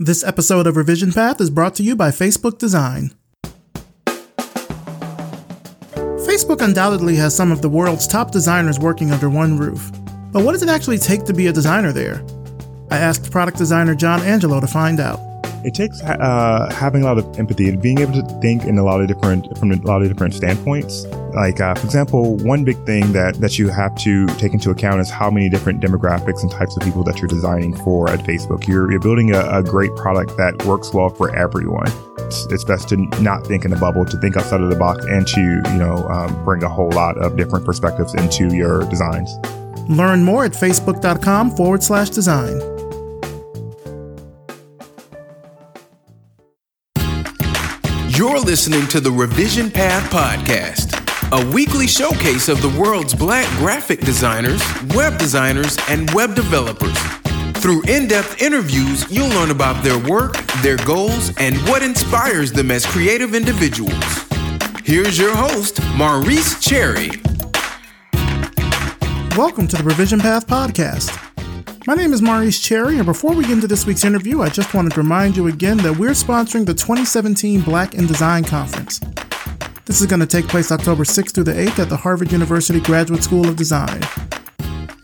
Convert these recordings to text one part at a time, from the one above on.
This episode of Revision Path is brought to you by Facebook Design. Facebook undoubtedly has some of the world's top designers working under one roof. But what does it actually take to be a designer there? I asked product designer John Angelo to find out it takes uh, having a lot of empathy and being able to think in a lot of different from a lot of different standpoints. Like uh, for example, one big thing that that you have to take into account is how many different demographics and types of people that you're designing for at Facebook. You're, you're building a, a great product that works well for everyone. It's, it's, best to not think in a bubble, to think outside of the box, and to you know um, bring a whole lot of different perspectives into your designs. Learn more at facebook.com forward slash design. You're listening to the Revision Path Podcast, a weekly showcase of the world's black graphic designers, web designers, and web developers. Through in depth interviews, you'll learn about their work, their goals, and what inspires them as creative individuals. Here's your host, Maurice Cherry. Welcome to the Revision Path Podcast. My name is Maurice Cherry, and before we get into this week's interview, I just wanted to remind you again that we're sponsoring the 2017 Black in Design Conference. This is going to take place October 6th through the 8th at the Harvard University Graduate School of Design.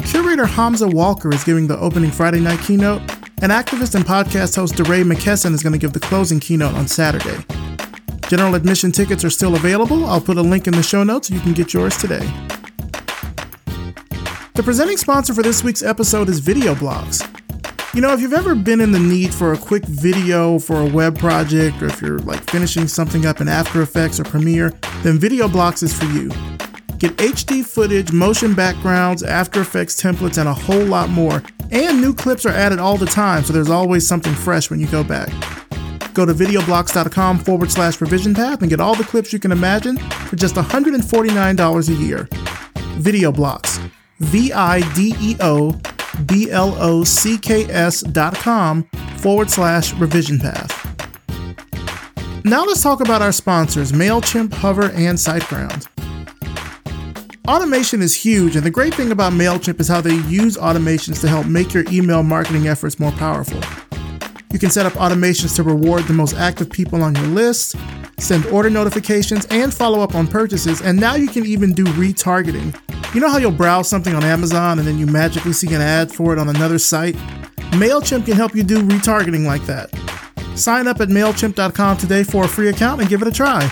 Curator Hamza Walker is giving the opening Friday night keynote, and activist and podcast host DeRay McKesson is going to give the closing keynote on Saturday. General admission tickets are still available. I'll put a link in the show notes so you can get yours today. The presenting sponsor for this week's episode is VideoBlocks. You know, if you've ever been in the need for a quick video for a web project, or if you're like finishing something up in After Effects or Premiere, then VideoBlocks is for you. Get HD footage, motion backgrounds, After Effects templates, and a whole lot more. And new clips are added all the time, so there's always something fresh when you go back. Go to videoblocks.com forward slash revision path and get all the clips you can imagine for just $149 a year. VideoBlocks V I D E O B L O C K S dot com forward slash revision path. Now let's talk about our sponsors MailChimp, Hover, and SiteGround. Automation is huge, and the great thing about MailChimp is how they use automations to help make your email marketing efforts more powerful. You can set up automations to reward the most active people on your list, send order notifications, and follow up on purchases, and now you can even do retargeting you know how you'll browse something on Amazon and then you magically see an ad for it on another site? MailChimp can help you do retargeting like that. Sign up at MailChimp.com today for a free account and give it a try.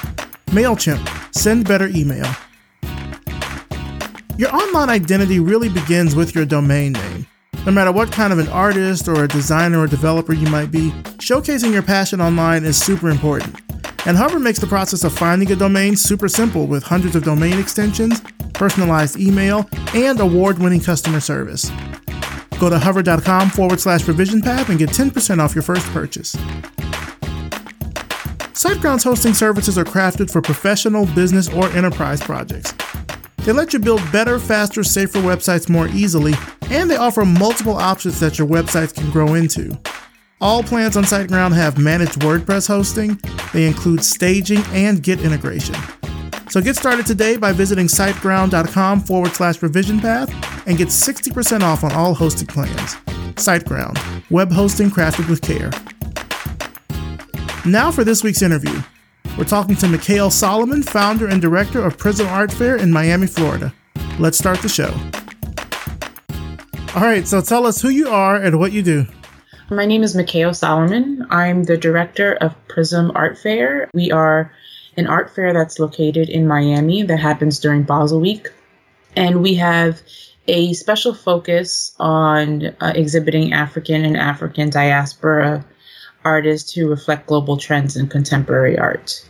MailChimp, send better email. Your online identity really begins with your domain name. No matter what kind of an artist or a designer or developer you might be, showcasing your passion online is super important. And Hover makes the process of finding a domain super simple with hundreds of domain extensions, personalized email, and award winning customer service. Go to hover.com forward slash revision path and get 10% off your first purchase. SiteGround's hosting services are crafted for professional, business, or enterprise projects. They let you build better, faster, safer websites more easily, and they offer multiple options that your websites can grow into. All plans on SiteGround have managed WordPress hosting, they include staging and Git integration. So get started today by visiting siteground.com forward slash revision path and get 60% off on all hosting plans. SiteGround, web hosting crafted with care. Now for this week's interview. We're talking to Mikhaile Solomon, founder and director of Prizm Art Fair in Miami, Florida. Let's start the show. All right, so tell us who you are and what you do. My name is Mikhaile Solomon. I'm the director of Prizm Art Fair. We are an art fair that's located in Miami that happens during Basel Week. And we have a special focus on uh, exhibiting African and African diaspora artists who reflect global trends in contemporary art.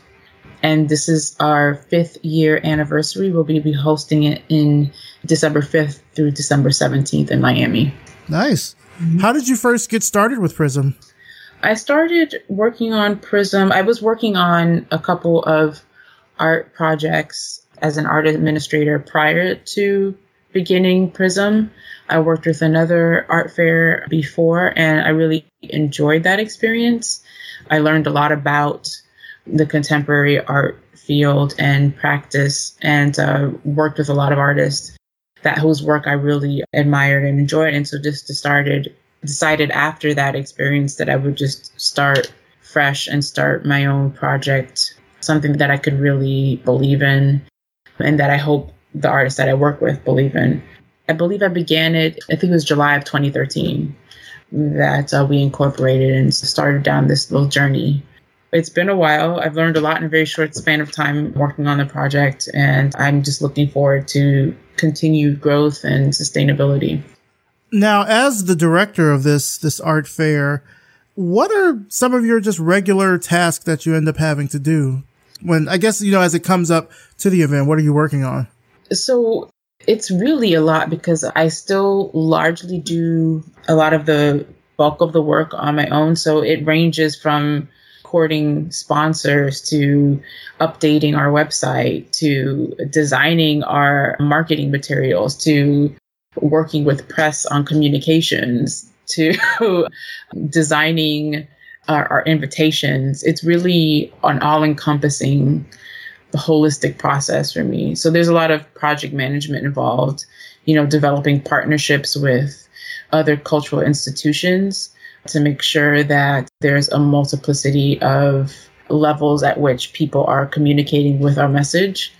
And this is our fifth year anniversary. We'll be hosting it in December 5th through December 17th in Miami. Nice. Mm-hmm. How did you first get started with Prizm? I started working on Prizm. I was working on a couple of art projects as an art administrator prior to beginning Prizm. I worked with another art fair before and I really enjoyed that experience. I learned a lot about the contemporary art field and practice and uh, worked with a lot of artists that whose work I really admired and enjoyed. And so just started decided after that experience that I would just start fresh and start my own project, something that I could really believe in and that I hope the artists that I work with believe in. I believe I began it, I think it was July of 2013 that uh, we incorporated and started down this little journey. It's been a while. I've learned a lot in a very short span of time working on the project, and I'm just looking forward to continued growth and sustainability. Now, as the director of this this art fair, what are some of your just regular tasks that you end up having to do? When I guess you know as it comes up to the event, what are you working on? So it's really a lot because I still largely do a lot of the bulk of the work on my own. So it ranges from courting sponsors to updating our website to designing our marketing materials to working with press on communications to designing our, our, invitations. It's really an all encompassing, holistic process for me. So there's a lot of project management involved, you know, developing partnerships with other cultural institutions to make sure that there's a multiplicity of levels at which people are communicating with our message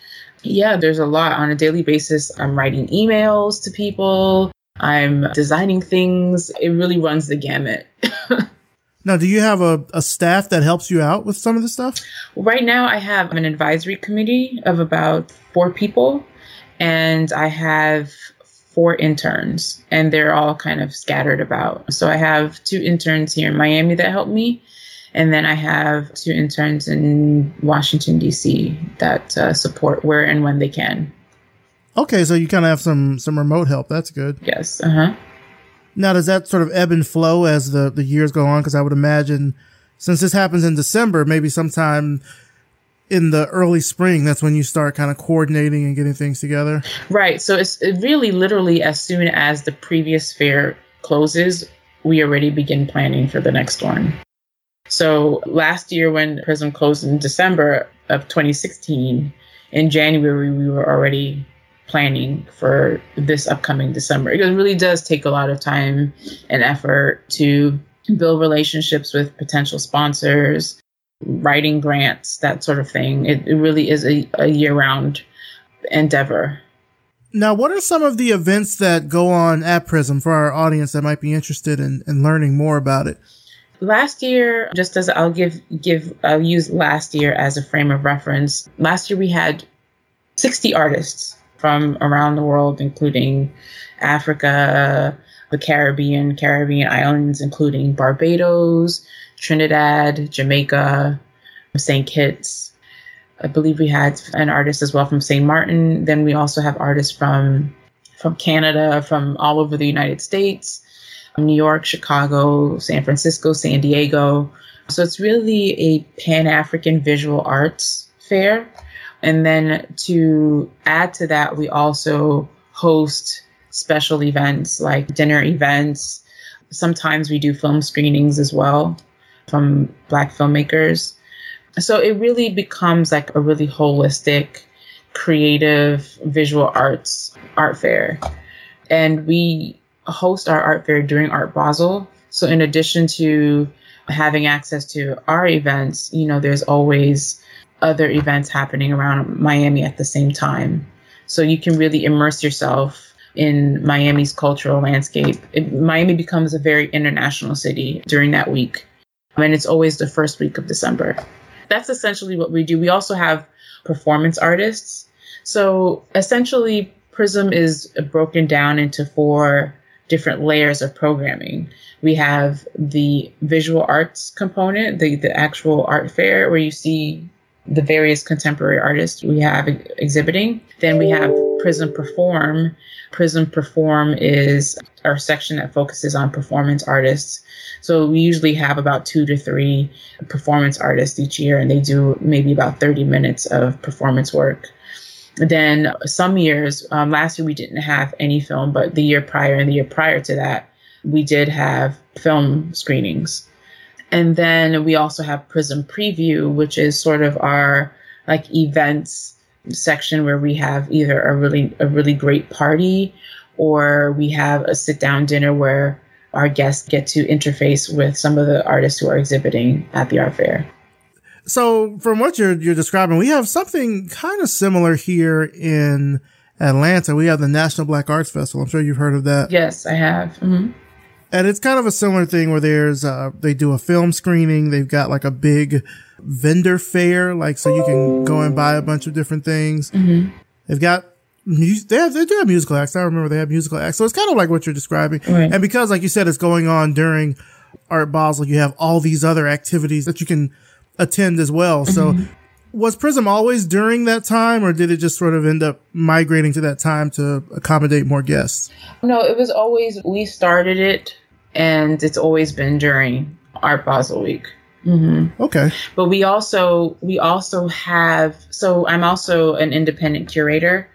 yeah, there's a lot on a daily basis. I'm writing emails to people, I'm designing things. It really runs the gamut. now, do you have a, a staff that helps you out with some of the stuff? Right now, I have an advisory committee of about four people, and I have four interns, and they're all kind of scattered about. So I have two interns here in Miami that help me, and then I have two interns in Washington, D.C. that uh, support where and when they can. Okay, so you kind of have some some remote help. That's good. Yes. Uh huh. Now, does that sort of ebb and flow as the, the years go on? Because I would imagine, since this happens in December, maybe sometime in the early spring, that's when you start kind of coordinating and getting things together. Right. So it's really literally as soon as the previous fair closes, we already begin planning for the next one. So last year, when Prizm closed in December of 2016, in January, we were already planning for this upcoming December. It really does take a lot of time and effort to build relationships with potential sponsors, writing grants, that sort of thing. It, it really is a, a year round endeavor. Now, what are some of the events that go on at Prizm for our audience that might be interested in, in learning more about it? Last year, just as I'll give give I'll use last year as a frame of reference. Last year we had 60 artists from around the world, including Africa, the Caribbean, Caribbean islands, including Barbados, Trinidad, Jamaica, St. Kitts. I believe we had an artist as well from St. Martin. Then we also have artists from from Canada, from all over the United States. New York, Chicago, San Francisco, San Diego. So it's really a Pan African visual arts fair. And then to add to that, we also host special events like dinner events. Sometimes we do film screenings as well from Black filmmakers. So it really becomes like a really holistic, creative visual arts art fair. And we host our art fair during Art Basel. So in addition to having access to our events, you know, there's always other events happening around Miami at the same time. So you can really immerse yourself in Miami's cultural landscape. It, Miami becomes a very international city during that week. And it's always the first week of December. That's essentially what we do. We also have performance artists. So essentially, Prizm is broken down into four different layers of programming. We have the visual arts component, the, the actual art fair where you see the various contemporary artists we have exhibiting. Then we have Prizm Perform. Prizm Perform is our section that focuses on performance artists. So we usually have about two to three performance artists each year, and they do maybe about 30 minutes of performance work. Then some years, um, last year we didn't have any film, but the year prior and the year prior to that, we did have film screenings. And then we also have Prizm Preview, which is sort of our like events section where we have either a really a really great party or we have a sit down dinner where our guests get to interface with some of the artists who are exhibiting at the art fair. So, from what you're you're describing, we have something kind of similar here in Atlanta. We have the National Black Arts Festival. I'm sure you've heard of that. Yes, I have. Mm-hmm. And it's kind of a similar thing where there's uh, they do a film screening. They've got like a big vendor fair, like so you can go and buy a bunch of different things. Mm-hmm. They've got they have they do have musical acts. I remember they have musical acts. So it's kind of like what you're describing. Right. And because, like you said, it's going on during Art Basel, you have all these other activities that you can attend as well. So was Prizm always during that time, or did it just sort of end up migrating to that time to accommodate more guests? No, it was always, we started it and it's always been during Art Basel Week. hmm Okay. But we also, we also have, so I'm also an independent curator.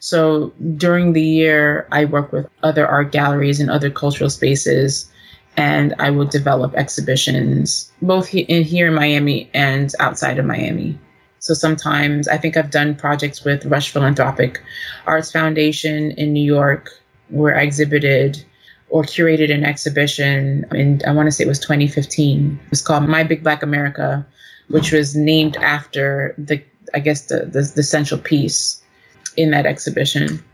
So during the year, I work with other art galleries and other cultural spaces, and I will develop exhibitions both he- in, here in Miami and outside of Miami. So sometimes I think I've done projects with Rush Philanthropic Arts Foundation in New York, where I exhibited or curated an exhibition and I want to say it was 2015. It was called My Big Black America, which was named after the, I guess, the, the, the central piece in that exhibition.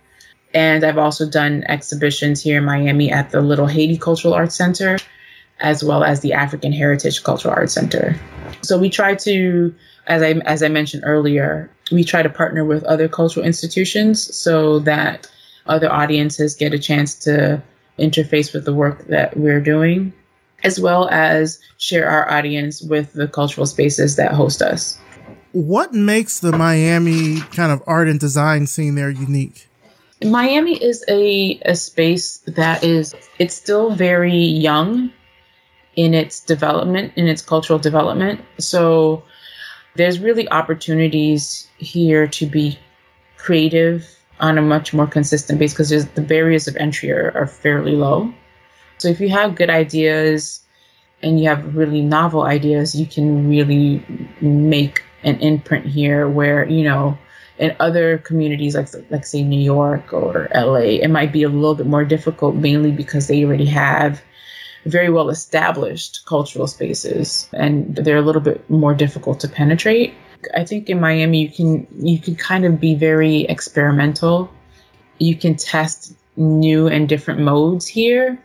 And I've also done exhibitions here in Miami at the Little Haiti Cultural Arts Center, as well as the African Heritage Cultural Arts Center. So we try to, as I as I mentioned earlier, we try to partner with other cultural institutions so that other audiences get a chance to interface with the work that we're doing, as well as share our audience with the cultural spaces that host us. What makes the Miami kind of art and design scene there unique? Miami is a, a space that is it's still very young in its development, in its cultural development. So there's really opportunities here to be creative on a much more consistent base because the barriers of entry are, are fairly low. So if you have good ideas and you have really novel ideas, you can really make an imprint here where, you know, in other communities like like say New York or LA, it might be a little bit more difficult mainly because they already have very well established cultural spaces and they're a little bit more difficult to penetrate. I think in Miami you can you can kind of be very experimental. You can test new and different modes here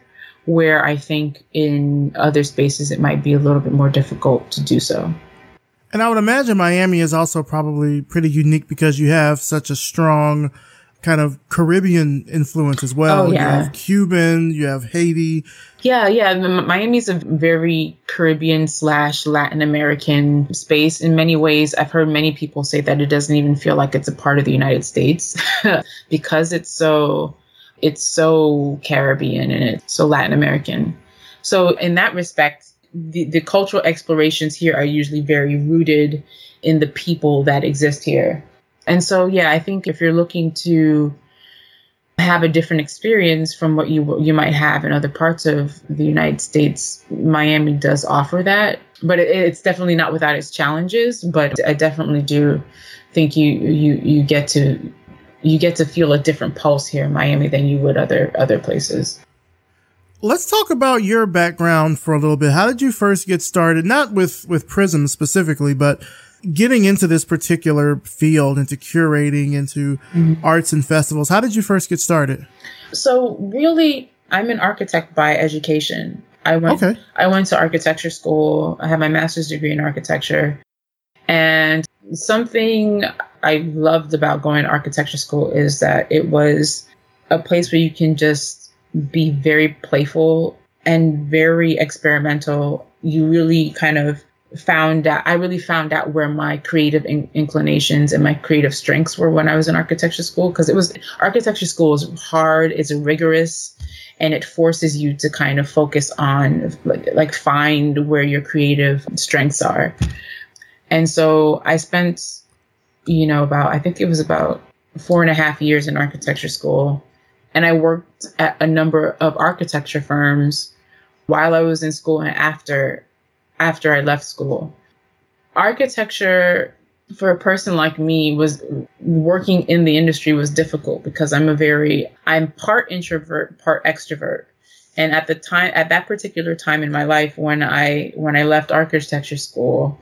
where I think in other spaces it might be a little bit more difficult to do so. And I would imagine Miami is also probably pretty unique because you have such a strong kind of Caribbean influence as well. Oh, yeah. You have Cuban, you have Haiti. Yeah, yeah. M- Miami's a very Caribbean slash Latin American space. In many ways, I've heard many people say that it doesn't even feel like it's a part of the United States because it's so it's so Caribbean and it's so Latin American. So in that respect, the, the cultural explorations here are usually very rooted in the people that exist here. And so, yeah, I think if you're looking to have a different experience from what you you might have in other parts of the United States, Miami does offer that. But it, it's definitely not without its challenges. But I definitely do think you you you get to you get to feel a different pulse here in Miami than you would other other places. Let's talk about your background for a little bit. How did you first get started? Not with, with Prizm specifically, but getting into this particular field, into curating, into mm-hmm. arts and festivals. How did you first get started? So really, I'm an architect by education. I went Okay. I went to architecture school. I have my master's degree in architecture. And something I loved about going to architecture school is that it was a place where you can just be very playful and very experimental. You really kind of found out, I really found out where my creative in- inclinations and my creative strengths were when I was in architecture school. Because it was, architecture school is hard, it's rigorous, and it forces you to kind of focus on, like, like find where your creative strengths are. And so I spent, you know, about, I think it was about four and a half years in architecture school. And I worked at a number of architecture firms while I was in school and after after I left school. Architecture for a person like me was working in the industry was difficult because I'm a very I'm part introvert, part extrovert. And at the time, at that particular time in my life, when I when I left architecture school,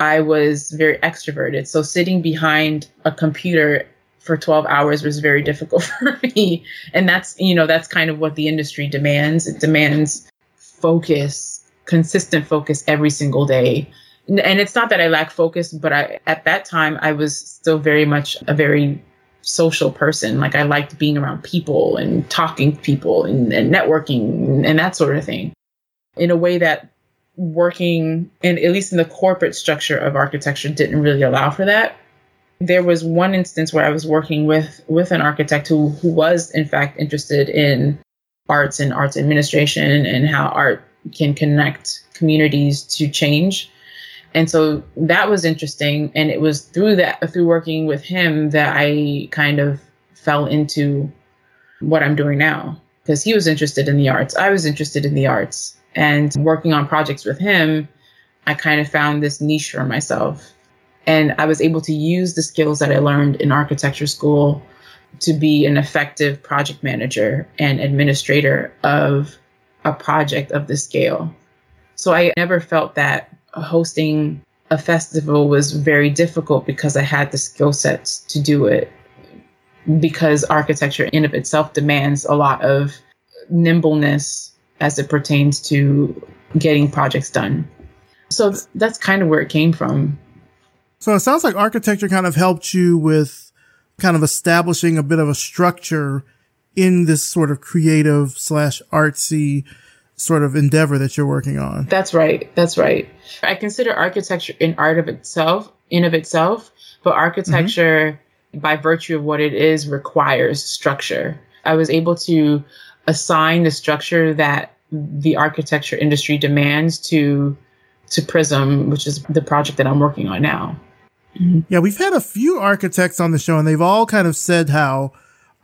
I was very extroverted. So sitting behind a computer for 12 hours was very difficult for me. And that's, you know, that's kind of what the industry demands. It demands focus, consistent focus every single day. And it's not that I lack focus, but I, at that time, I was still very much a very social person. Like I liked being around people and talking to people and, and networking and that sort of thing in a way that working and at least in the corporate structure of architecture didn't really allow for that. There was one instance where I was working with with an architect who who was in fact interested in arts and arts administration and how art can connect communities to change. And so that was interesting and it was through that through working with him that I kind of fell into what I'm doing now because he was interested in the arts. I was interested in the arts and working on projects with him, I kind of found this niche for myself. And I was able to use the skills that I learned in architecture school to be an effective project manager and administrator of a project of this scale. So I never felt that hosting a festival was very difficult because I had the skill sets to do it. Because architecture in of itself demands a lot of nimbleness as it pertains to getting projects done. So that's kind of where it came from. So it sounds like architecture kind of helped you with kind of establishing a bit of a structure in this sort of creative slash artsy sort of endeavor that you're working on. That's right. That's right. I consider architecture an art of itself, in of itself, but architecture, mm-hmm. by virtue of what it is, requires structure. I was able to assign the structure that the architecture industry demands to to Prizm, which is the project that I'm working on now. Mm-hmm. Yeah, we've had a few architects on the show, and they've all kind of said how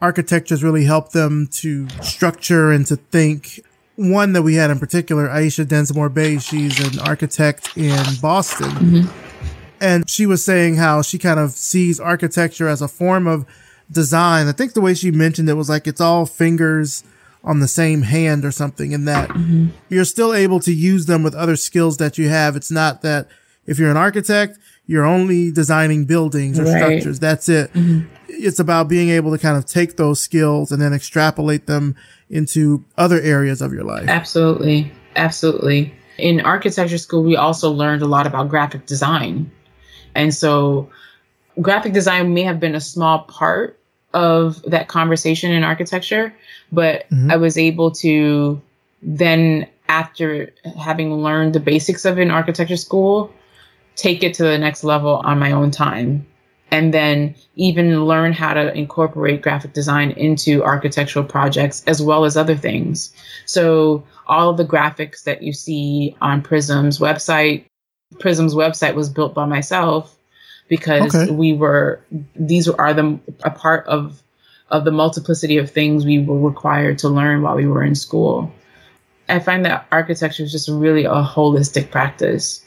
architecture has really helped them to structure and to think. One that we had in particular, Aisha Densmore Bey, she's an architect in Boston. Mm-hmm. And she was saying how she kind of sees architecture as a form of design. I think the way she mentioned it was like it's all fingers on the same hand or something and that mm-hmm. you're still able to use them with other skills that you have. It's not that if you're an architect, you're only designing buildings or right. structures. That's it. Mm-hmm. It's about being able to kind of take those skills and then extrapolate them into other areas of your life. Absolutely. Absolutely. In architecture school, we also learned a lot about graphic design. And so graphic design may have been a small part of that conversation in architecture, but mm-hmm. I was able to then, after having learned the basics of it in architecture school, take it to the next level on my own time. And then even learn how to incorporate graphic design into architectural projects as well as other things. So all of the graphics that you see on Prizm's website, Prizm's website was built by myself because okay. we were these are the a part of of the multiplicity of things we were required to learn while we were in school. I find that architecture is just really a holistic practice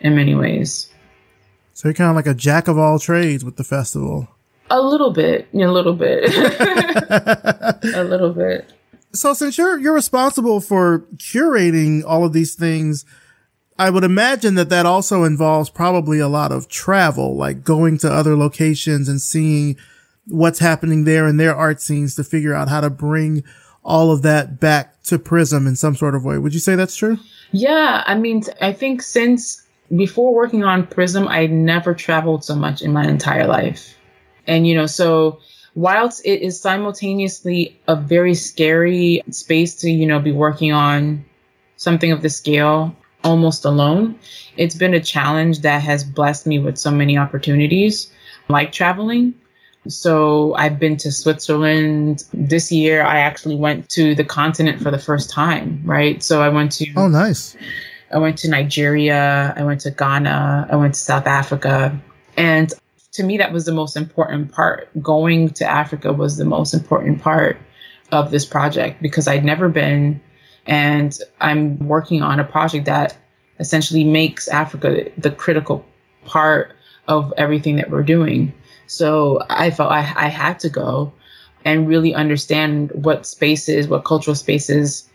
in many ways. So you're kind of like a jack of all trades with the festival. A little bit, a little bit, a little bit. So since you're you're responsible for curating all of these things, I would imagine that that also involves probably a lot of travel, like going to other locations and seeing what's happening there in their art scenes to figure out how to bring all of that back to Prizm in some sort of way. Would you say that's true? Yeah. I mean, I think since before working on Prizm, I never traveled so much in my entire life. And, you know, so whilst it is simultaneously a very scary space to, you know, be working on something of the scale, almost alone. It's been a challenge that has blessed me with so many opportunities, like traveling. So I've been to Switzerland this year. I actually went to the continent for the first time, right? So I went to Oh nice. I went to Nigeria, I went to Ghana, I went to South Africa. And to me that was the most important part. Going to Africa was the most important part of this project because I'd never been and I'm working on a project that essentially makes Africa the critical part of everything that we're doing. So I felt I, I had to go and really understand what spaces, what cultural spaces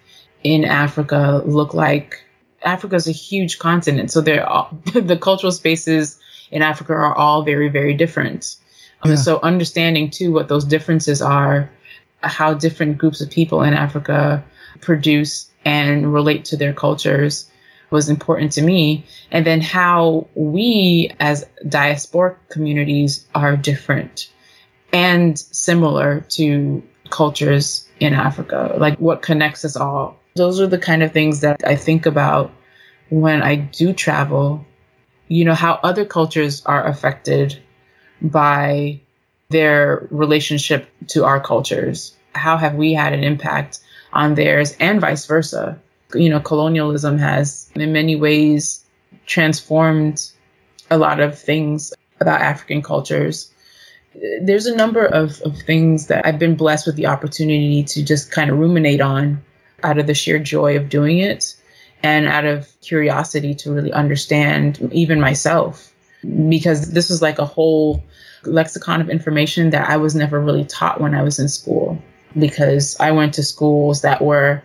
in Africa look like. Africa is a huge continent, so there the cultural spaces in Africa are all very, very different. Um, yeah. So understanding too what those differences are, how different groups of people in Africa produce and relate to their cultures was important to me. And then how we as diasporic communities are different and similar to cultures in Africa, like what connects us all. Those are the kind of things that I think about when I do travel, you know, how other cultures are affected by their relationship to our cultures. How have we had an impact on theirs and vice versa? You know, colonialism has in many ways transformed a lot of things about African cultures there's a number of, of things that I've been blessed with the opportunity to just kind of ruminate on out of the sheer joy of doing it and out of curiosity to really understand even myself because this was like a whole lexicon of information that I was never really taught when I was in school because I went to schools that were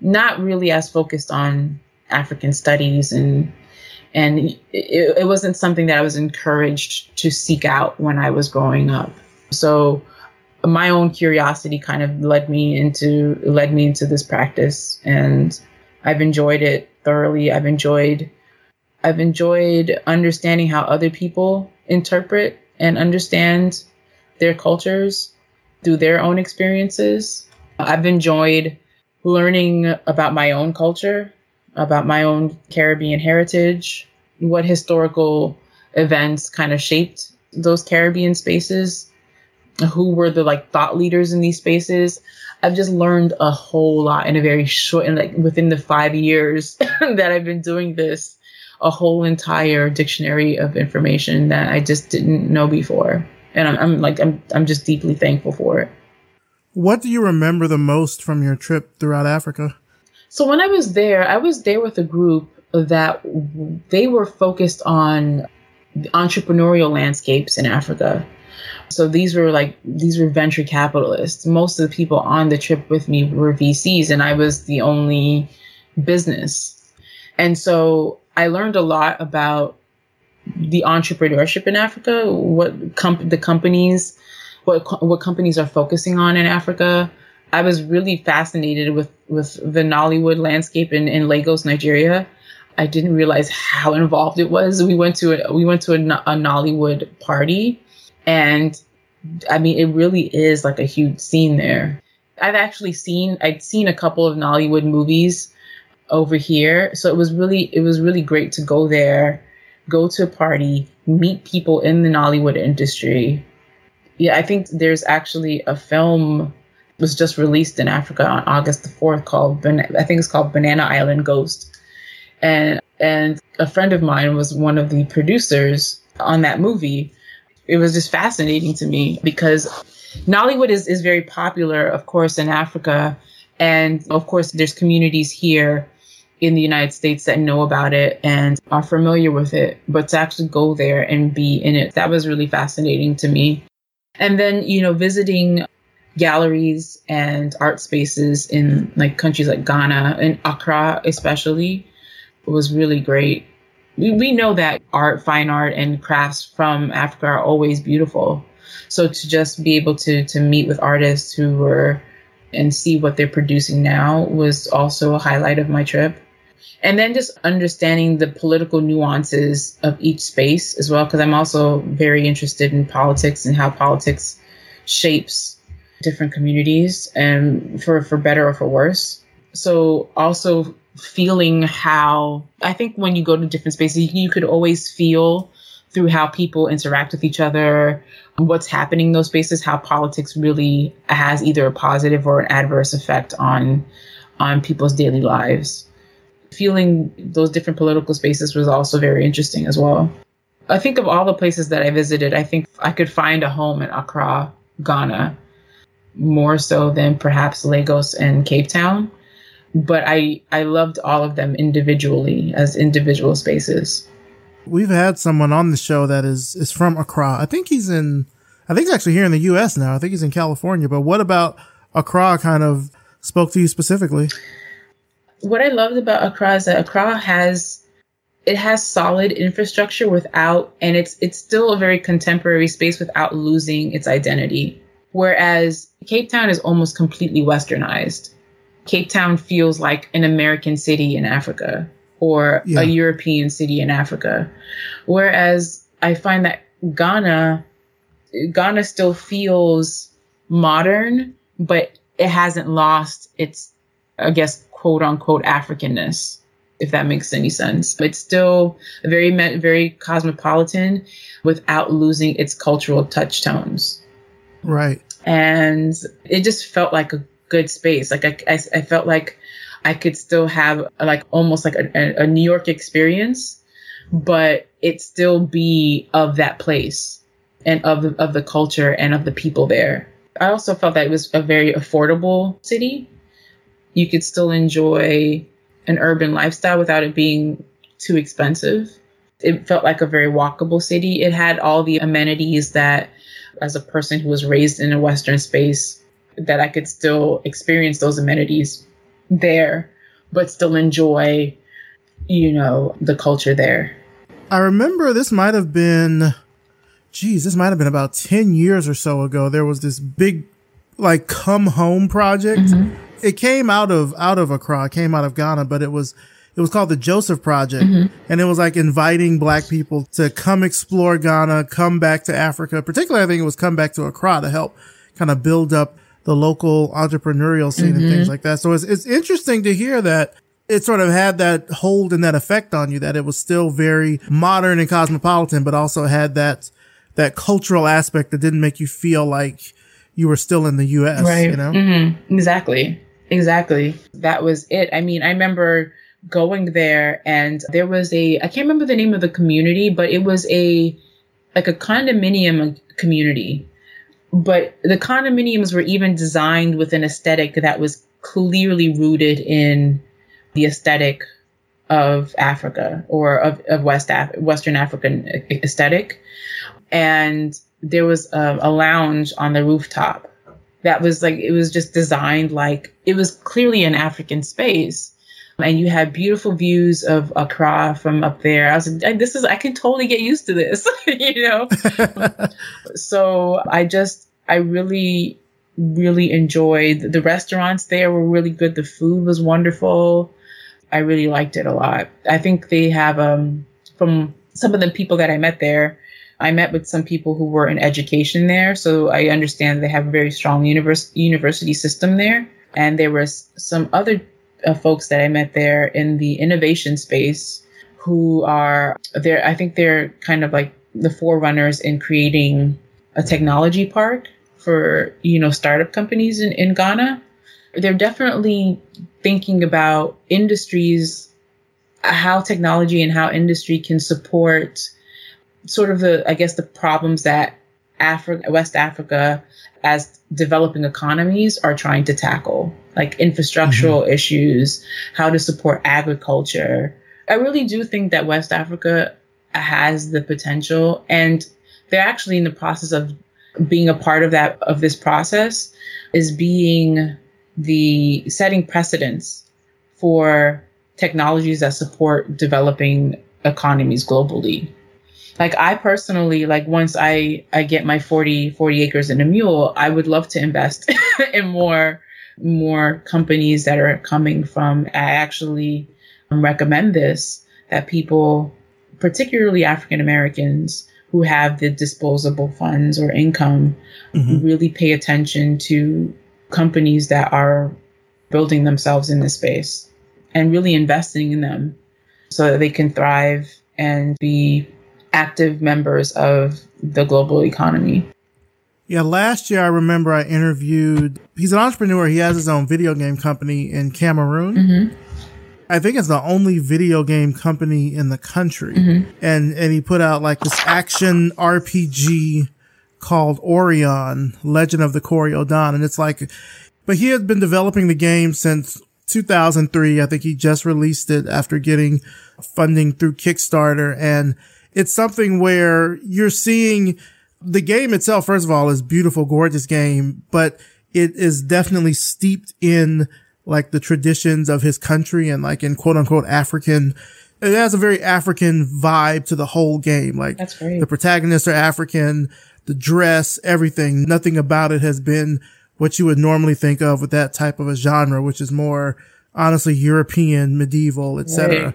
not really as focused on African studies and and it, it wasn't something that I was encouraged to seek out when I was growing up. So my own curiosity kind of led me into led me into this practice and I've enjoyed it thoroughly. I've enjoyed I've enjoyed understanding how other people interpret and understand their cultures through their own experiences. I've enjoyed learning about my own culture about my own Caribbean heritage, what historical events kind of shaped those Caribbean spaces, who were the like thought leaders in these spaces. I've just learned a whole lot in a very short and like within the five years that I've been doing this, a whole entire dictionary of information that I just didn't know before. And I'm, I'm like I'm I'm just deeply thankful for it. What do you remember the most from your trip throughout Africa? So when I was there, I was there with a group that they were focused on entrepreneurial landscapes in Africa. So these were like these were venture capitalists. Most of the people on the trip with me were VCs and I was the only business. And so I learned a lot about the entrepreneurship in Africa, what com- the companies what what companies are focusing on in Africa, I was really fascinated with with the Nollywood landscape in, in Lagos, Nigeria. I didn't realize how involved it was. We went to a we went to a, a Nollywood party, and I mean, it really is like a huge scene there. I've actually seen I'd seen a couple of Nollywood movies over here, so it was really it was really great to go there, go to a party, meet people in the Nollywood industry. Yeah, I think there's actually a film was just released in Africa on August the 4th called, I think it's called Banana Island Ghost. And, and a friend of mine was one of the producers on that movie. It was just fascinating to me because Nollywood is, is very popular, of course, in Africa. And of course, there's communities here in the United States that know about it and are familiar with it, but to actually go there and be in it, that was really fascinating to me. And then, you know, visiting galleries and art spaces in like countries like Ghana and Accra, especially, was really great. We, we know that art, fine art, and crafts from Africa are always beautiful. So to just be able to to meet with artists who were and see what they're producing now was also a highlight of my trip. And then just understanding the political nuances of each space as well, because I'm also very interested in politics and how politics shapes different communities and for, for better or for worse. So also feeling how I think when you go to different spaces, you, you could always feel through how people interact with each other, what's happening in those spaces, how politics really has either a positive or an adverse effect on on people's daily lives. Feeling those different political spaces was also very interesting as well. I think of all the places that I visited, I think I could find a home in Accra, Ghana, more so than perhaps Lagos and Cape Town. But I, I loved all of them individually as individual spaces. We've had someone on the show that is, is from Accra. I think he's in, I think he's actually here in the US now. I think he's in California. But what about Accra kind of spoke to you specifically? what I loved about Accra is that Accra has it has solid infrastructure without and it's it's still a very contemporary space without losing its identity. Whereas Cape Town is almost completely westernized. Cape Town feels like an American city in Africa or yeah. a European city in Africa. Whereas I find that Ghana Ghana still feels modern, but it hasn't lost its I guess quote unquote Africanness if that makes any sense. It's still very, very cosmopolitan without losing its cultural touchstones. Right. And it just felt like a good space. Like I, I, I felt like I could still have like almost like a, a New York experience, but it still be of that place and of of the culture and of the people there. I also felt that it was a very affordable city. You could still enjoy an urban lifestyle without it being too expensive. It felt like a very walkable city. It had all the amenities that, as a person who was raised in a Western space, that I could still experience those amenities there, but still enjoy, you know, the culture there. I remember this might have been, geez, this might have been about 10 years or so ago. There was this big, like, come home project. Mm-hmm it came out of out of Accra, it came out of Ghana, but it was it was called the Joseph Project, mm-hmm. and it was like inviting Black people to come explore Ghana, come back to Africa. Particularly, I think it was come back to Accra to help kind of build up the local entrepreneurial scene mm-hmm. and things like that. So it's it's interesting to hear that it sort of had that hold and that effect on you that it was still very modern and cosmopolitan, but also had that that cultural aspect that didn't make you feel like you were still in the U.S. Right. You know. Mm-hmm. Exactly. Exactly. That was it. I mean, I remember going there and there was a, I can't remember the name of the community, but it was a, like a condominium community. But the condominiums were even designed with an aesthetic that was clearly rooted in the aesthetic of Africa or of, of West Af- Western African aesthetic. And there was a, a lounge on the rooftop that was like it was just designed like it was clearly an African space. And you had beautiful views of Accra from up there. I was like, this is I can totally get used to this, you know. so I just I really really enjoyed the restaurants there were really good. The food was wonderful. I really liked it a lot. I think they have um from some of the people that I met there, I met with some people who were in education there, so I understand they have a very strong univers- university system there. And there was some other uh, folks that I met there in the innovation space who are there. I think they're kind of like the forerunners in creating a technology park for you know startup companies in, in Ghana. They're definitely thinking about industries, how technology and how industry can support sort of the, I guess, the problems that Africa, West Africa, as developing economies are trying to tackle, like infrastructural mm-hmm. issues, how to support agriculture. I really do think that West Africa has the potential, and they're actually in the process of being a part of that of this process is being the setting precedents for technologies that support developing economies globally like I personally, like once I, I get my 40, 40 acres and a mule, I would love to invest in more, more companies that are coming from, I actually recommend this that people, particularly African Americans who have the disposable funds or income, mm-hmm. really pay attention to companies that are building themselves in this space and really investing in them so that they can thrive and be active members of the global economy. Yeah, last year I remember I interviewed, he's an entrepreneur. He has his own video game company in Cameroon. Mm-hmm. I think it's the only video game company in the country. Mm-hmm. And, and he put out like this action RPG called Aurion, Legend of the Kori-Odan. And it's like, but he had been developing the game since 2003. I think he just released it after getting funding through Kickstarter. And it's something where you're seeing the game itself, first of all, is beautiful, gorgeous game, but it is definitely steeped in like the traditions of his country and like in quote unquote African. It has a very African vibe to the whole game. Like That's great. the protagonists are African, the dress, everything. Nothing about it has been what you would normally think of with that type of a genre, which is more honestly European, medieval, etc. Right.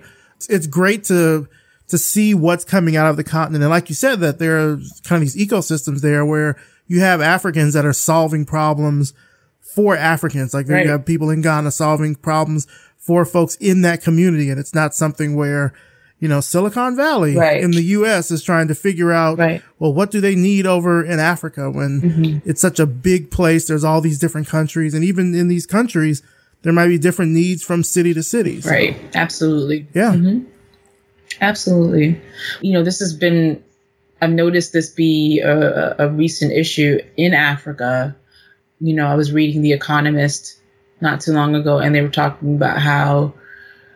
It's great to to see what's coming out of the continent. And like you said, that there are kind of these ecosystems there where you have Africans that are solving problems for Africans. Like Right. you have people in Ghana solving problems for folks in that community. And it's not something where, you know, Silicon Valley Right. in the US is trying to figure out, Right. well, what do they need over in Africa when Mm-hmm. it's such a big place? There's all these different countries. And even in these countries, there might be different needs from city to city. So, Right. Absolutely. Yeah. Absolutely. You know, this has been, I've noticed this be a, a recent issue in Africa. You know, I was reading The Economist not too long ago, and they were talking about how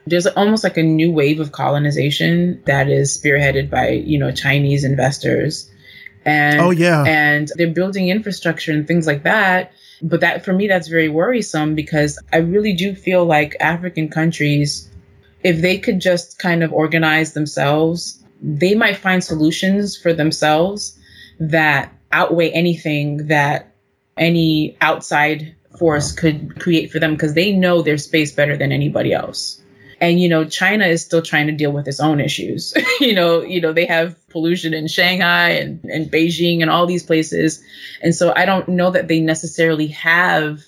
there's almost like a new wave of colonization that is spearheaded by, you know, Chinese investors. And, Oh, yeah. And they're building infrastructure and things like that. But that, for me, that's very worrisome because I really do feel like African countries if they could just kind of organize themselves, they might find solutions for themselves that outweigh anything that any outside force could create for them because they know their space better than anybody else. And you know, China is still trying to deal with its own issues. you know, you know, they have pollution in Shanghai and, and Beijing and all these places. And so I don't know that they necessarily have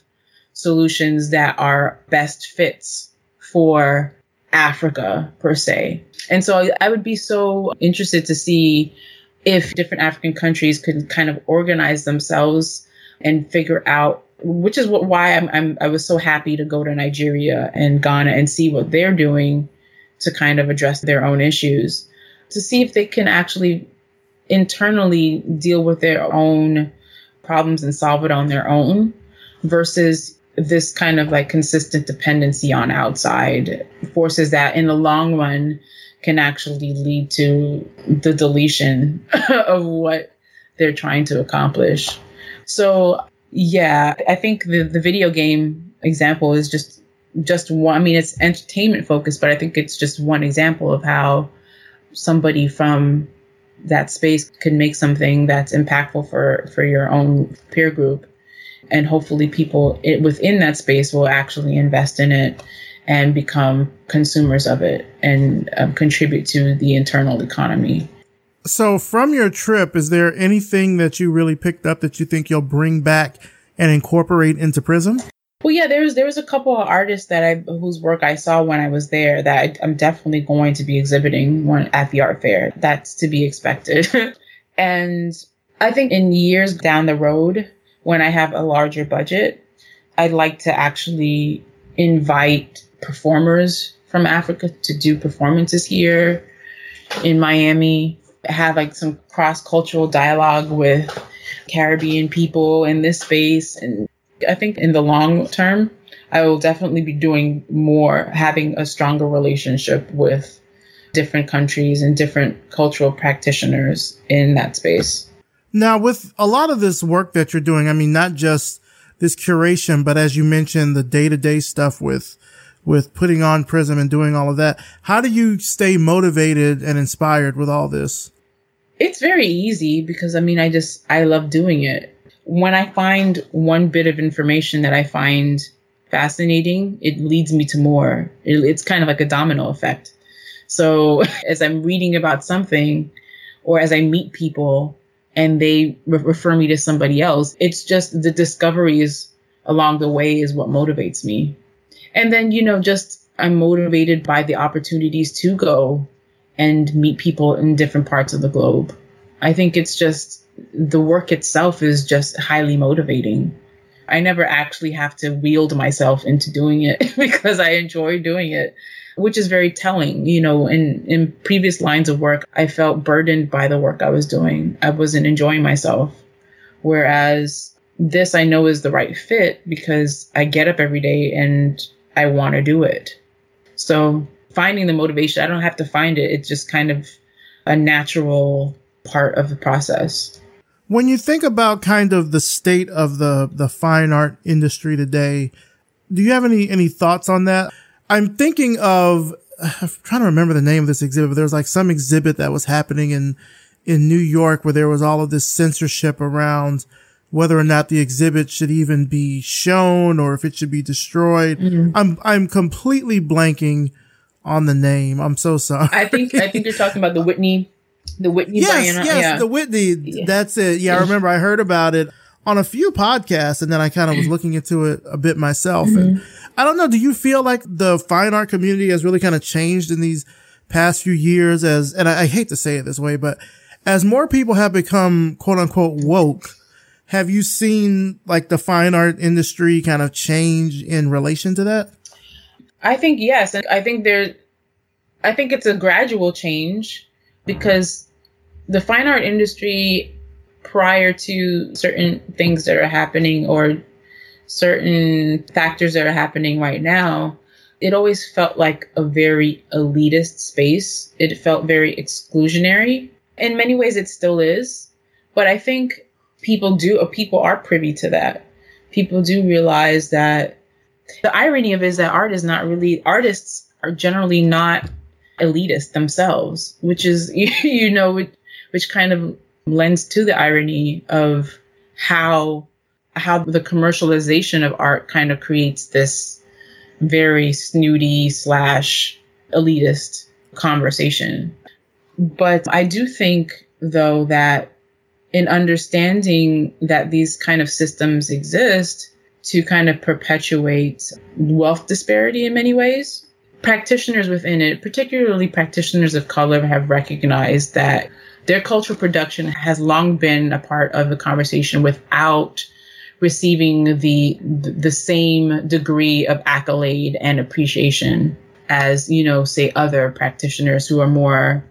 solutions that are best fits for Africa per se. And so I, would be so interested to see if different African countries could kind of organize themselves and figure out which is what why I'm, I'm I was so happy to go to Nigeria and Ghana and see what they're doing to kind of address their own issues to see if they can actually internally deal with their own problems and solve it on their own versus this kind of like consistent dependency on outside forces that in the long run can actually lead to the deletion of what they're trying to accomplish. So yeah, I think the, the video game example is just just one I mean it's entertainment focused, but I think it's just one example of how somebody from that space can make something that's impactful for for your own peer group and hopefully people it, within that space will actually invest in it and become consumers of it and um, contribute to the internal economy. So, from your trip, is there anything that you really picked up that you think you'll bring back and incorporate into Prizm? well yeah there was there was a couple of artists that i whose work i saw when i was there that I, i'm definitely going to be exhibiting one at the art fair. That's to be expected. And i think in years down the road when i have a larger budget i'd like to actually invite performers from africa to do performances here in miami have like some cross-cultural dialogue with caribbean people in this space and I think in the long term, I will definitely be doing more, having a stronger relationship with different countries and different cultural practitioners in that space. Now, with a lot of this work that you're doing, I mean, not just this curation, but as you mentioned, the day to day stuff with, with putting on Prizm and doing all of that. How do you stay motivated and inspired with all this? It's very easy because I mean, I just, I love doing it. When I find one bit of information that I find fascinating, it leads me to more. It, it's kind of like a domino effect. So as I'm reading about something or as I meet people and they re- refer me to somebody else, it's just the discoveries along the way is what motivates me. And then, you know, just I'm motivated by the opportunities to go and meet people in different parts of the globe. I think it's just the work itself is just highly motivating. I never actually have to wield myself into doing it because I enjoy doing it, which is very telling. You know, in, in previous lines of work, I felt burdened by the work I was doing. I wasn't enjoying myself. Whereas this I know is the right fit because I get up every day and I want to do it. So finding the motivation, I don't have to find it. It's just kind of a natural part of the process. When you think about kind of the state of the, the fine art industry today, Do you have any any thoughts on that? I'm thinking of I'm trying to remember the name of this exhibit, but there was like some exhibit that was happening in in New York where there was all of this censorship around whether or not the exhibit should even be shown or if it should be destroyed. Mm-hmm. I'm I'm completely blanking on the name. I'm so sorry. I think I think you're talking about the Whitney the Whitney Yes, yes, yeah. the Whitney. Yeah. That's it. Yeah, I remember I heard about it on a few podcasts and then I kind of was looking into it a bit myself. Mm-hmm. And I don't know, do you feel like the fine art community has really kind of changed in these past few years as, and I, I hate to say it this way, but as more people have become quote unquote woke, have you seen like the fine art industry kind of change in relation to that? I think yes. And I think there, I think it's a gradual change because the fine art industry prior to certain things that are happening or certain factors that are happening right now, it always felt like a very elitist space. It felt very exclusionary. In many ways, it still is. But I think people do, or people are privy to that. People do realize that the irony of it is that art is not really, artists are generally not elitist themselves, which is, you know, which, which kind of lends to the irony of how how the commercialization of art kind of creates this very snooty slash elitist conversation. But I do think though that in understanding that these kind of systems exist to kind of perpetuate wealth disparity in many ways, practitioners within it, particularly practitioners of color, have recognized that their cultural production has long been a part of the conversation without receiving the the same degree of accolade and appreciation as you know say other practitioners who are more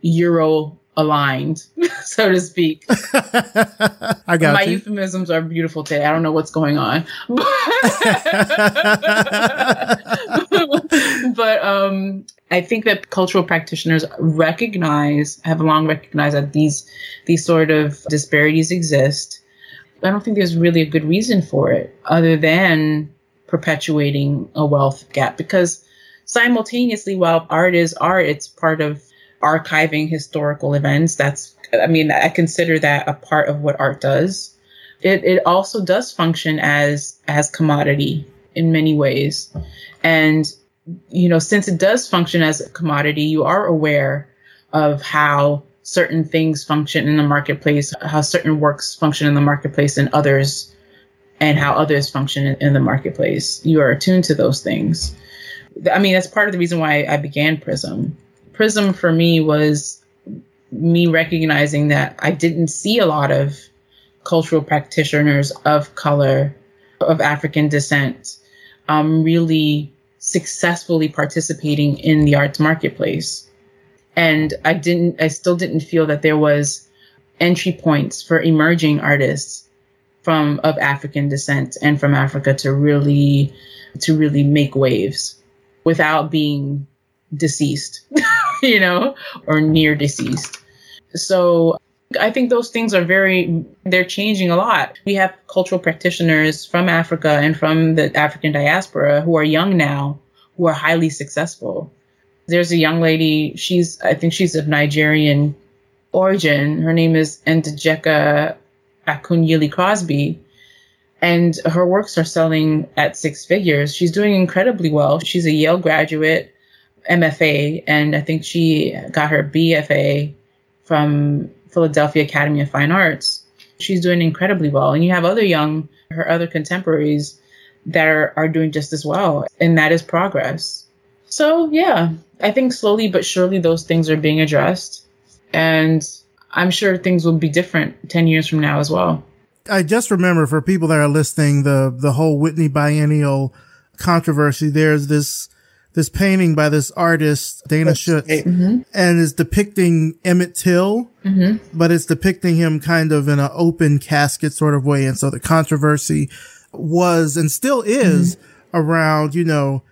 euro aligned so to speak i got my you. euphemisms are beautiful today i don't know what's going on but um I think that cultural practitioners recognize, have long recognized that these these sort of disparities exist. I don't think there's really a good reason for it other than perpetuating a wealth gap because simultaneously while art is art, it's part of archiving historical events. That's I mean, I consider that a part of what art does. It it also does function as as commodity in many ways. And you know, since it does function as a commodity, you are aware of how certain things function in the marketplace, how certain works function in the marketplace and others, and how others function in, in the marketplace. You are attuned to those things. I mean, that's part of the reason why I began Prizm. Prizm for me was me recognizing that I didn't see a lot of cultural practitioners of color, of African descent, um, really successfully participating in the arts marketplace. And I didn't, I still didn't feel that there was entry points for emerging artists from of African descent and from Africa to really, to really make waves without being deceased, you know, or near deceased. So I think those things are very, they're changing a lot. We have cultural practitioners from Africa and from the African diaspora who are young now, who are highly successful. There's a young lady, she's, I think she's of Nigerian origin. Her name is Njideka Akunyili Crosby. And her works are selling at six figures. She's doing incredibly well. She's a Yale graduate, MFA, and I think she got her BFA from Philadelphia Academy of Fine Arts. She's doing incredibly well. And you have other young, her other contemporaries that are, are doing just as well. And that is progress. So, yeah, I think slowly but surely those things are being addressed. And I'm sure things will be different 10 years from now as well. I just remember for people that are listening, the, the whole Whitney Biennial controversy, there's this this painting by this artist, Dana Schutz, mm-hmm. and is depicting Emmett Till, mm-hmm. but it's depicting him kind of in an open casket sort of way. And so the controversy was and still is mm-hmm. around, you know,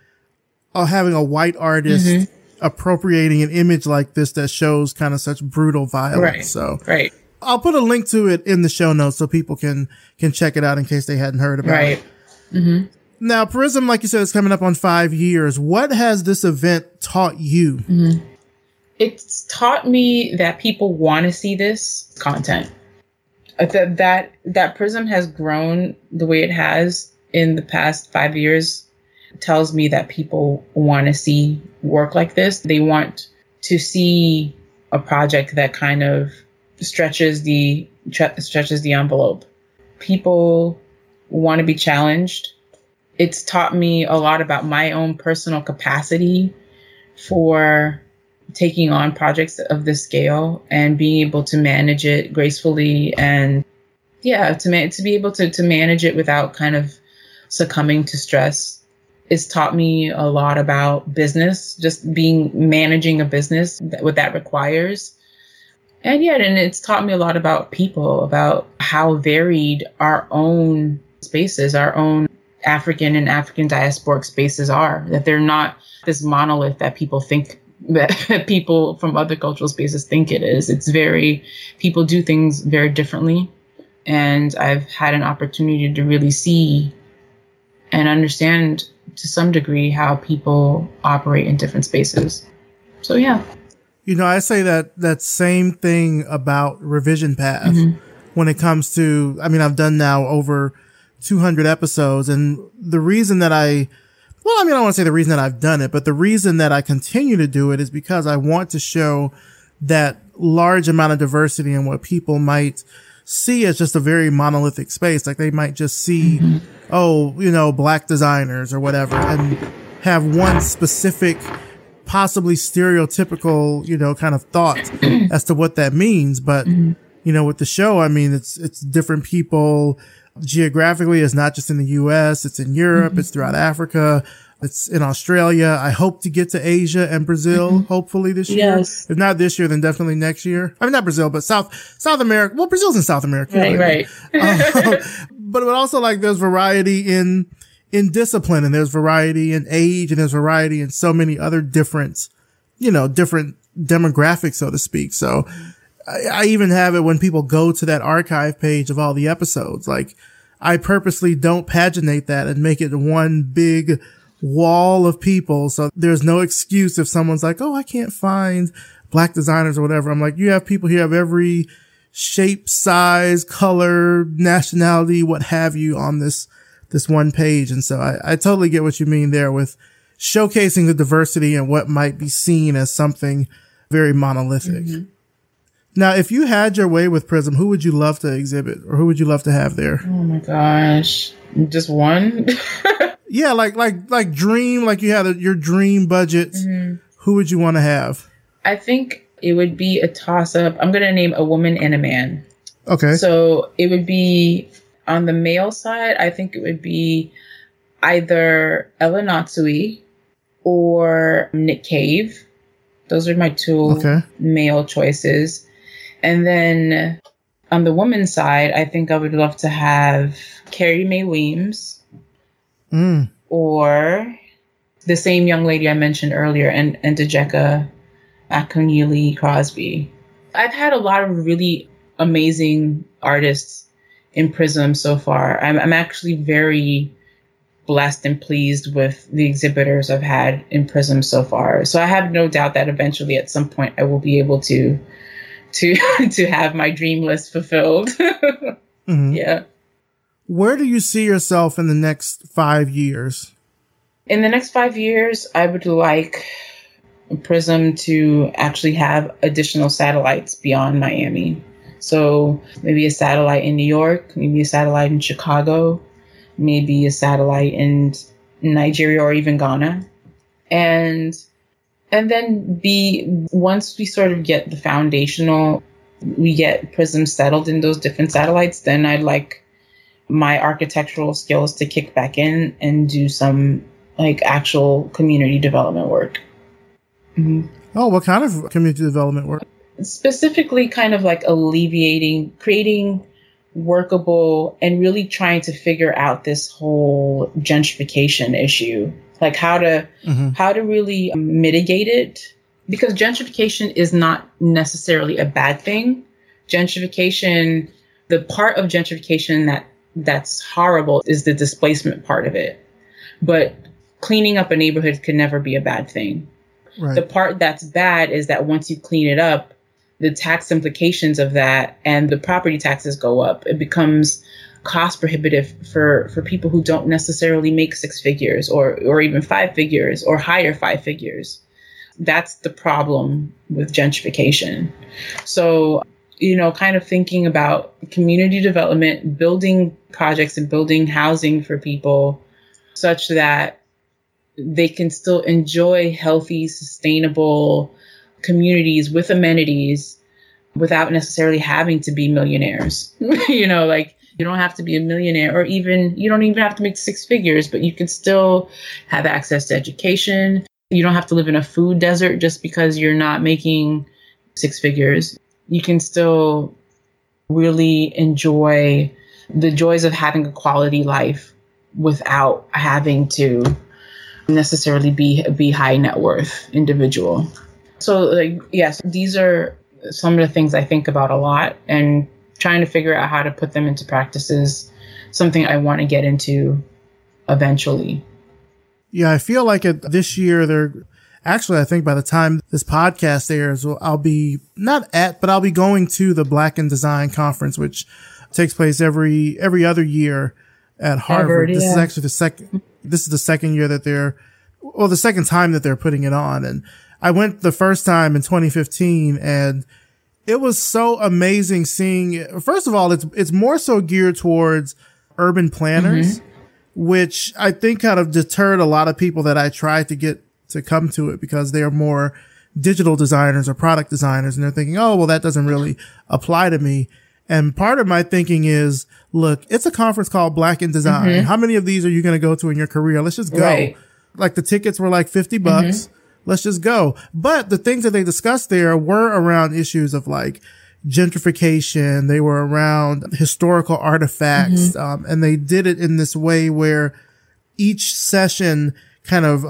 uh, having a white artist mm-hmm. appropriating an image like this that shows kind of such brutal violence. Right. So, right. I'll put a link to it in the show notes so people can, can check it out in case they hadn't heard about right. it. Now, Prizm, like you said, is coming up on five years. What has this event taught you? Mm-hmm. It's taught me that people want to see this content. Uh, that that that Prizm has grown the way it has in the past five years tells me that people want to see work like this. They want to see a project that kind of stretches the stretches the envelope. People want to be challenged. It's taught me a lot about my own personal capacity for taking on projects of this scale and being able to manage it gracefully and yeah, to man- to be able to to manage it without kind of succumbing to stress. It's taught me a lot about business, just being managing a business, what that requires and yet and it's taught me a lot about people, about how varied our own spaces, our own African and African diasporic spaces are, that they're not this monolith that people think that people from other cultural spaces think it is. It's very, people do things very differently. And I've had an opportunity to really see and understand to some degree how people operate in different spaces. So, yeah. You know, I say that that same thing about Revision Path mm-hmm. when it comes to, I mean, I've done now over 200 episodes and the reason that I, well, I mean, I want to say the reason that I've done it, but the reason that I continue to do it is because I want to show that large amount of diversity in what people might see as just a very monolithic space. Like they might just see, oh, you know, black designers or whatever and have one specific possibly stereotypical, you know, kind of thought as to what that means. But, you know, with the show, I mean, it's, it's different people geographically. It's not just in the U.S. It's in Europe. Mm-hmm. It's throughout Africa. It's in Australia. I hope to get to Asia and Brazil, mm-hmm. hopefully this year. Yes. If not this year, then definitely next year. I mean, not Brazil, but South, South America. Well, Brazil's in South America. Right, right. uh, but, but also like there's variety in, in discipline and there's variety in age and there's variety in so many other different, you know, different demographics, so to speak. So I, even have it when people go to that archive page of all the episodes. Like I purposely don't paginate that and make it one big wall of people. So there's no excuse if someone's like, Oh, I can't find black designers or whatever. I'm like, you have people here of every shape, size, color, nationality, what have you on this this one page. And so I, I totally get what you mean there with showcasing the diversity and what might be seen as something very monolithic. Mm-hmm. Now, if you had your way with Prizm, who would you love to exhibit or who would you love to have there? Oh my gosh. Just one? yeah, like like like dream, like you had a, your dream budget. Mm-hmm. Who would you want to have? I think it would be a toss up. I'm going to name a woman and a man. Okay. So it would be on the male side, I think it would be either El Anatsui or Nick Cave. Those are my two okay. male choices. And then on the woman's side, I think I would love to have Carrie Mae Weems mm. or the same young lady I mentioned earlier, and, and Njideka Akunyili Crosby. I've had a lot of really amazing artists in Prizm so far. I'm, I'm actually very blessed and pleased with the exhibitors I've had in Prizm so far. So I have no doubt that eventually at some point I will be able to to to have my dream list fulfilled. mm-hmm. Yeah. Where do you see yourself in the next 5 years? In the next 5 years, I would like Prizm to actually have additional satellites beyond Miami. So maybe a satellite in New York, maybe a satellite in Chicago, maybe a satellite in Nigeria or even Ghana. And and then be once we sort of get the foundational we get prizm settled in those different satellites, then I'd like my architectural skills to kick back in and do some like actual community development work. Mm-hmm. Oh, what kind of community development work? specifically kind of like alleviating, creating workable and really trying to figure out this whole gentrification issue like how to mm-hmm. how to really mitigate it because gentrification is not necessarily a bad thing gentrification the part of gentrification that that's horrible is the displacement part of it but cleaning up a neighborhood can never be a bad thing. Right. The part that's bad is that once you clean it up, the tax implications of that and the property taxes go up. It becomes cost prohibitive for for people who don't necessarily make six figures or or even five figures or higher five figures. That's the problem with gentrification. So, you know, kind of thinking about community development, building projects and building housing for people such that they can still enjoy healthy, sustainable communities with amenities without necessarily having to be millionaires. you know, like you don't have to be a millionaire or even you don't even have to make six figures, but you can still have access to education. You don't have to live in a food desert just because you're not making six figures. You can still really enjoy the joys of having a quality life without having to necessarily be be high net worth individual. So like yes, these are some of the things I think about a lot and trying to figure out how to put them into practice is something I want to get into eventually. Yeah, I feel like it this year they're actually I think by the time this podcast airs, I'll be not at, but I'll be going to the Black in Design conference, which takes place every every other year at Harvard. Harvard this yeah. is actually the second. This is the second year that they're, well, the second time that they're putting it on, and I went the first time in 2015 and it was so amazing seeing, first of all, it's, it's more so geared towards urban planners, mm-hmm. which I think kind of deterred a lot of people that I tried to get to come to it because they are more digital designers or product designers and they're thinking, oh, well, that doesn't really apply to me. And part of my thinking is, look, it's a conference called Black in Design. Mm-hmm. How many of these are you going to go to in your career? Let's just go. Right. Like the tickets were like 50 bucks. Mm-hmm let's just go. But the things that they discussed there were around issues of like gentrification. They were around historical artifacts. Mm-hmm. Um, and they did it in this way where each session kind of,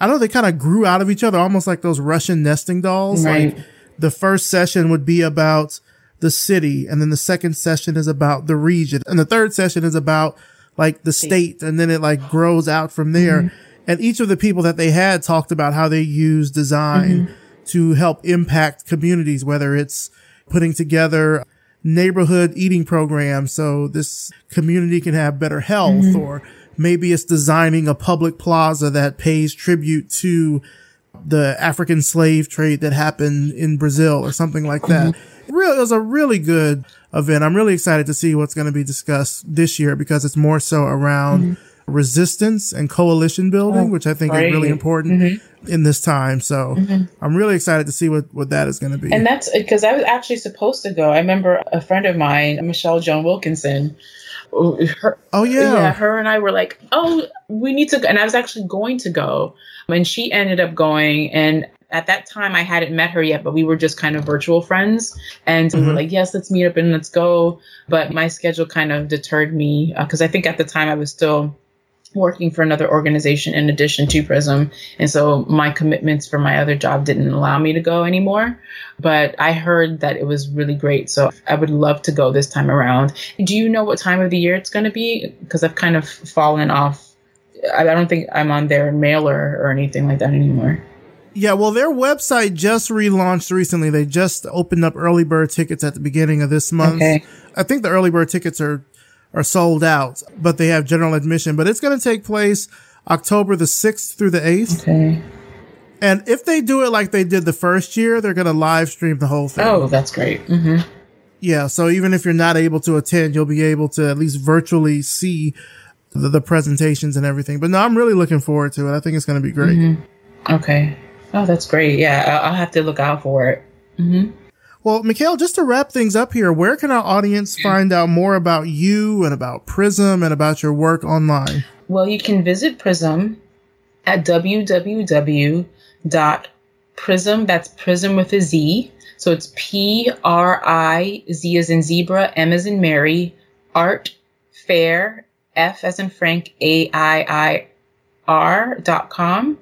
I don't know, they kind of grew out of each other, almost like those Russian nesting dolls. Right. Like the first session would be about the city. And then the second session is about the region. And the third session is about like the state. And then it like grows out from there. Mm-hmm. And each of the people that they had talked about how they use design mm-hmm. to help impact communities, whether it's putting together neighborhood eating programs so this community can have better health mm-hmm. or maybe it's designing a public plaza that pays tribute to the African slave trade that happened in Brazil or something like that. Mm-hmm. It, it was a really good event. I'm really excited to see what's going to be discussed this year because it's more so around mm-hmm resistance and coalition building, oh, which I think right. is really important mm-hmm. in this time. So mm-hmm. I'm really excited to see what, what that is going to be. And that's because I was actually supposed to go. I remember a friend of mine, Michelle Joan Wilkinson. Her, oh yeah. yeah, her and I were like, oh, we need to go. And I was actually going to go, and she ended up going. And at that time, I hadn't met her yet, but we were just kind of virtual friends. And mm-hmm. we were mm-hmm. like, yes, let's meet up and let's go. But my schedule kind of deterred me because uh, I think at the time I was still working for another organization in addition to Prizm. And so my commitments for my other job didn't allow me to go anymore. But I heard that it was really great. So I would love to go this time around. Do you know what time of the year it's going to be? Because I've kind of fallen off. I don't think I'm on their mailer or anything like that anymore. Yeah, well, their website just relaunched recently. They just opened up early bird tickets at the beginning of this month. Okay. I think the early bird tickets are are sold out, but they have general admission. But it's going to take place October the 6th through the 8th. Okay. And if they do it like they did the first year, they're going to live stream the whole thing. Oh, that's great. Mm-hmm. Yeah. So even if you're not able to attend, you'll be able to at least virtually see the, the presentations and everything. But no, I'm really looking forward to it. I think it's going to be great. Mm-hmm. Okay. Oh, that's great. Yeah. I'll have to look out for it. Mm-hmm. Well, Mikhaile, just to wrap things up here, where can our audience find out more about you and about Prizm and about your work online? Well, you can visit Prizm at www.prizm, that's Prizm with a Z. So it's P R I Z as in zebra, M as in Mary, art fair, F as in Frank, A I I R dot com.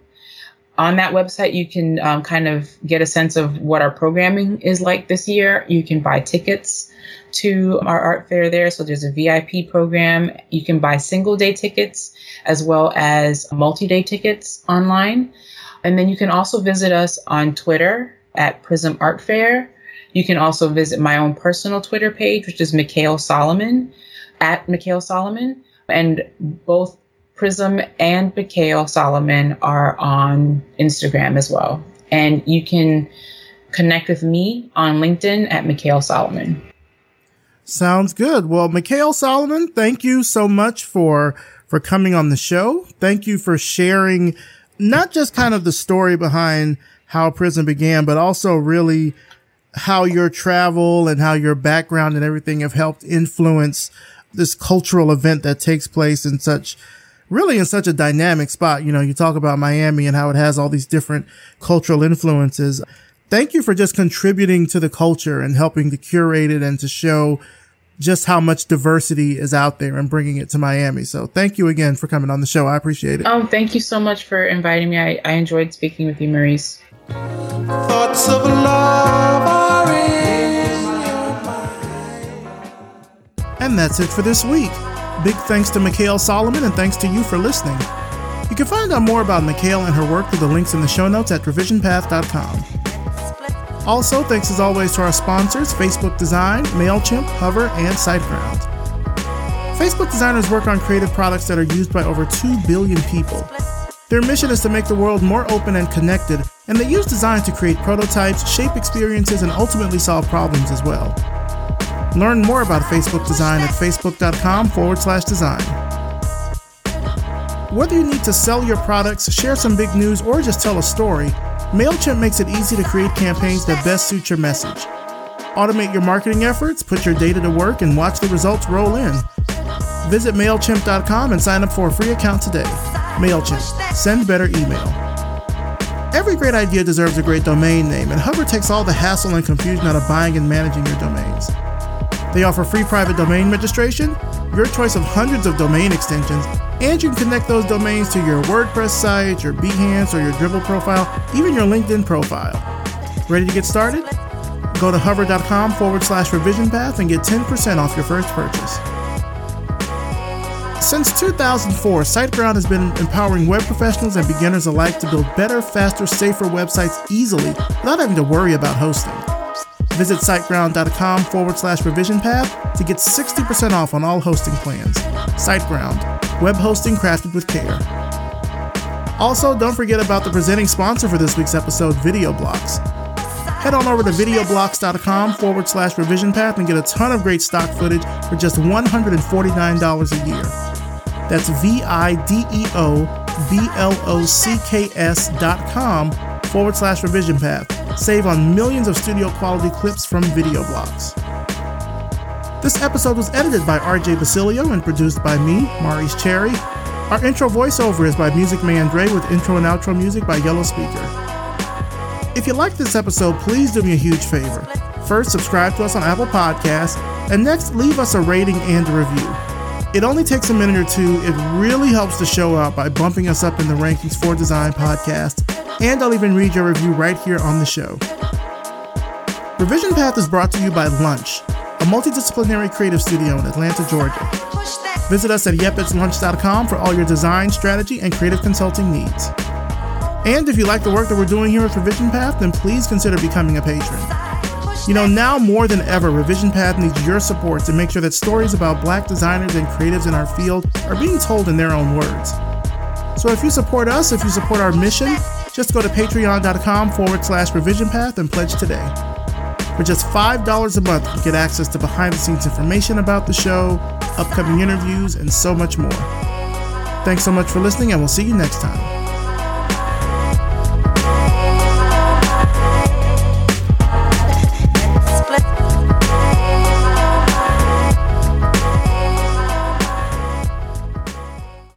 On that website, you can um, kind of get a sense of what our programming is like this year. You can buy tickets to our art fair there. So there's a VIP program. You can buy single day tickets as well as multi day tickets online. And then you can also visit us on Twitter at Prizm Art Fair. You can also visit my own personal Twitter page, which is Mikhaile Solomon at Mikhaile Solomon. And both Prizm and Mikhaile Solomon are on Instagram as well. And you can connect with me on LinkedIn at Mikhaile Solomon. Sounds good. Well, Mikhaile Solomon, thank you so much for for coming on the show. Thank you for sharing not just kind of the story behind how Prizm began, but also really how your travel and how your background and everything have helped influence this cultural event that takes place in such really in such a dynamic spot. You know, you talk about Miami and how it has all these different cultural influences. Thank you for just contributing to the culture and helping to curate it and to show just how much diversity is out there and bringing it to Miami. So thank you again for coming on the show. I appreciate it. Oh, thank you so much for inviting me. I, I enjoyed speaking with you, Maurice. Thoughts of love are And that's it for this week. Big thanks to Mikhaile Solomon and thanks to you for listening. You can find out more about Mikhaile and her work through the links in the show notes at revisionpath.com. Also, thanks as always to our sponsors Facebook Design, MailChimp, Hover, and SiteGround. Facebook designers work on creative products that are used by over 2 billion people. Their mission is to make the world more open and connected, and they use design to create prototypes, shape experiences, and ultimately solve problems as well. Learn more about Facebook design at facebook.com forward slash design. Whether you need to sell your products, share some big news, or just tell a story, MailChimp makes it easy to create campaigns that best suit your message. Automate your marketing efforts, put your data to work, and watch the results roll in. Visit MailChimp.com and sign up for a free account today. MailChimp. Send better email. Every great idea deserves a great domain name, and Hover takes all the hassle and confusion out of buying and managing your domains. They offer free private domain registration, your choice of hundreds of domain extensions, and you can connect those domains to your WordPress site, your Behance, or your Dribbble profile, even your LinkedIn profile. Ready to get started? Go to hover.com forward slash revision path and get 10% off your first purchase. Since 2004, SiteGround has been empowering web professionals and beginners alike to build better, faster, safer websites easily without having to worry about hosting. Visit siteground.com forward slash revision path to get 60% off on all hosting plans. SiteGround, web hosting crafted with care. Also, don't forget about the presenting sponsor for this week's episode, VideoBlocks. Head on over to videoblocks.com forward slash revision path and get a ton of great stock footage for just $149 a year. That's V I D E O B L O C K S dot com forward slash revision path. Save on millions of studio quality clips from VideoBlocks. This episode was edited by RJ Basilio and produced by me, Maurice Cherry. Our intro voiceover is by Music Man Dre with intro and outro music by Yellow Speaker. If you liked this episode, please do me a huge favor. First, subscribe to us on Apple Podcasts, and next, leave us a rating and a review. It only takes a minute or two. It really helps the show out by bumping us up in the rankings for Design Podcast and I'll even read your review right here on the show. Revision Path is brought to you by Lunch, a multidisciplinary creative studio in Atlanta, Georgia. Visit us at yepitslunch.com for all your design, strategy, and creative consulting needs. And if you like the work that we're doing here with Revision Path, then please consider becoming a patron. You know, now more than ever, Revision Path needs your support to make sure that stories about black designers and creatives in our field are being told in their own words. So if you support us, if you support our mission, just go to patreon.com forward slash revision path and pledge today. For just $5 a month, you get access to behind the scenes information about the show, upcoming interviews, and so much more. Thanks so much for listening, and we'll see you next time.